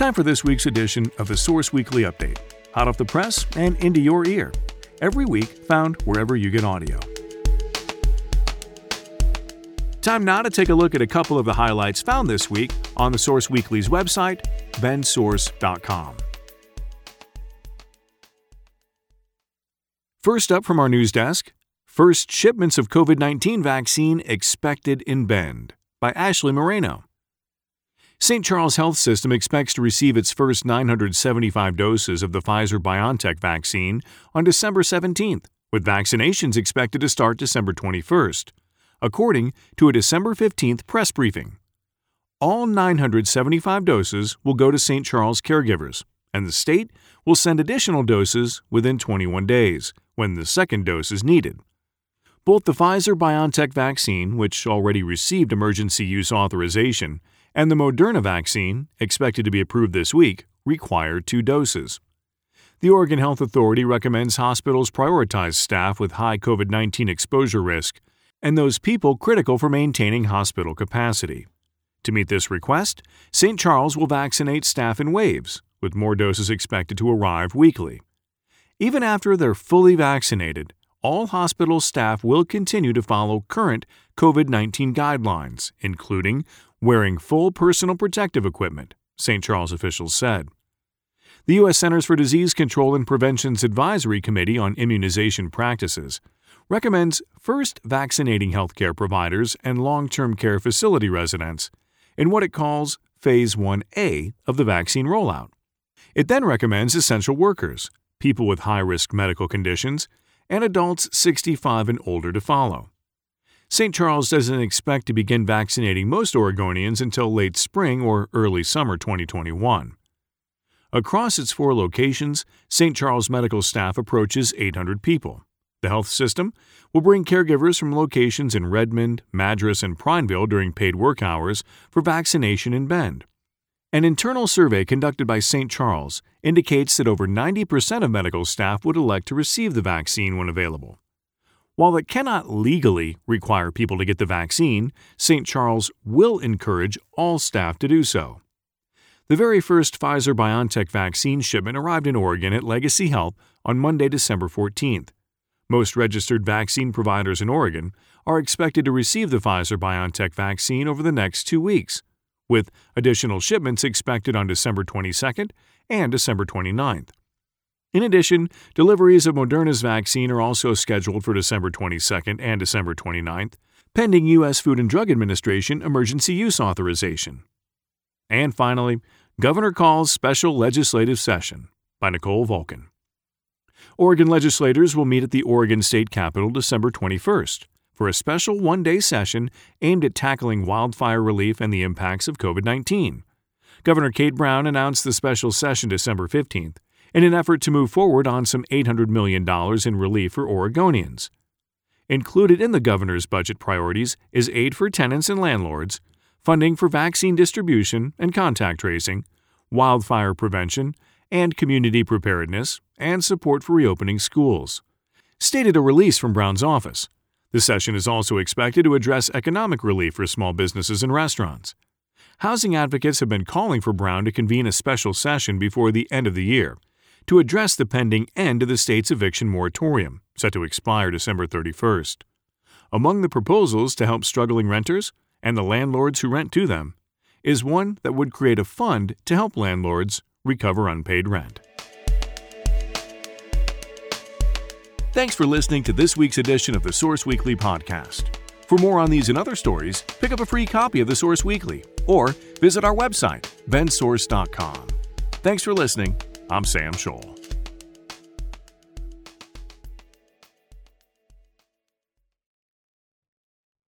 Time for this week's edition of the Source Weekly Update, hot off the press and into your ear. Every week, found wherever you get audio. Time now to take a look at a couple of the highlights found this week on the Source Weekly's website, bendsource.com. First up from our news desk, first shipments of COVID 19 vaccine expected in Bend by Ashley Moreno. St. Charles Health System expects to receive its first 975 doses of the Pfizer BioNTech vaccine on December 17th, with vaccinations expected to start December 21st, according to a December 15th press briefing. All 975 doses will go to St. Charles caregivers, and the state will send additional doses within 21 days when the second dose is needed. Both the Pfizer BioNTech vaccine, which already received emergency use authorization, and the Moderna vaccine, expected to be approved this week, require two doses. The Oregon Health Authority recommends hospitals prioritize staff with high COVID 19 exposure risk and those people critical for maintaining hospital capacity. To meet this request, St. Charles will vaccinate staff in waves, with more doses expected to arrive weekly. Even after they're fully vaccinated, all hospital staff will continue to follow current COVID 19 guidelines, including wearing full personal protective equipment, St. Charles officials said. The U.S. Centers for Disease Control and Prevention's Advisory Committee on Immunization Practices recommends first vaccinating healthcare providers and long term care facility residents in what it calls Phase 1A of the vaccine rollout. It then recommends essential workers, people with high risk medical conditions, and adults 65 and older to follow. St. Charles doesn't expect to begin vaccinating most Oregonians until late spring or early summer 2021. Across its four locations, St. Charles medical staff approaches 800 people. The health system will bring caregivers from locations in Redmond, Madras, and Prineville during paid work hours for vaccination in Bend. An internal survey conducted by St. Charles indicates that over 90% of medical staff would elect to receive the vaccine when available. While it cannot legally require people to get the vaccine, St. Charles will encourage all staff to do so. The very first Pfizer BioNTech vaccine shipment arrived in Oregon at Legacy Health on Monday, December 14th. Most registered vaccine providers in Oregon are expected to receive the Pfizer BioNTech vaccine over the next two weeks, with additional shipments expected on December 22nd and December 29th. In addition, deliveries of Moderna's vaccine are also scheduled for December 22nd and December 29th, pending U.S. Food and Drug Administration emergency use authorization. And finally, Governor calls special legislative session by Nicole Vulcan. Oregon legislators will meet at the Oregon State Capitol December 21st for a special one day session aimed at tackling wildfire relief and the impacts of COVID 19. Governor Kate Brown announced the special session December 15th in an effort to move forward on some $800 million in relief for Oregonians. Included in the governor's budget priorities is aid for tenants and landlords, funding for vaccine distribution and contact tracing, wildfire prevention, and community preparedness, and support for reopening schools. Stated a release from Brown's office. The session is also expected to address economic relief for small businesses and restaurants. Housing advocates have been calling for Brown to convene a special session before the end of the year to address the pending end of the state's eviction moratorium, set to expire December 31st. Among the proposals to help struggling renters and the landlords who rent to them is one that would create a fund to help landlords recover unpaid rent. Thanks for listening to this week's edition of the Source Weekly podcast. For more on these and other stories, pick up a free copy of the Source Weekly or visit our website, bendsource.com. Thanks for listening I'm Sam Scholl.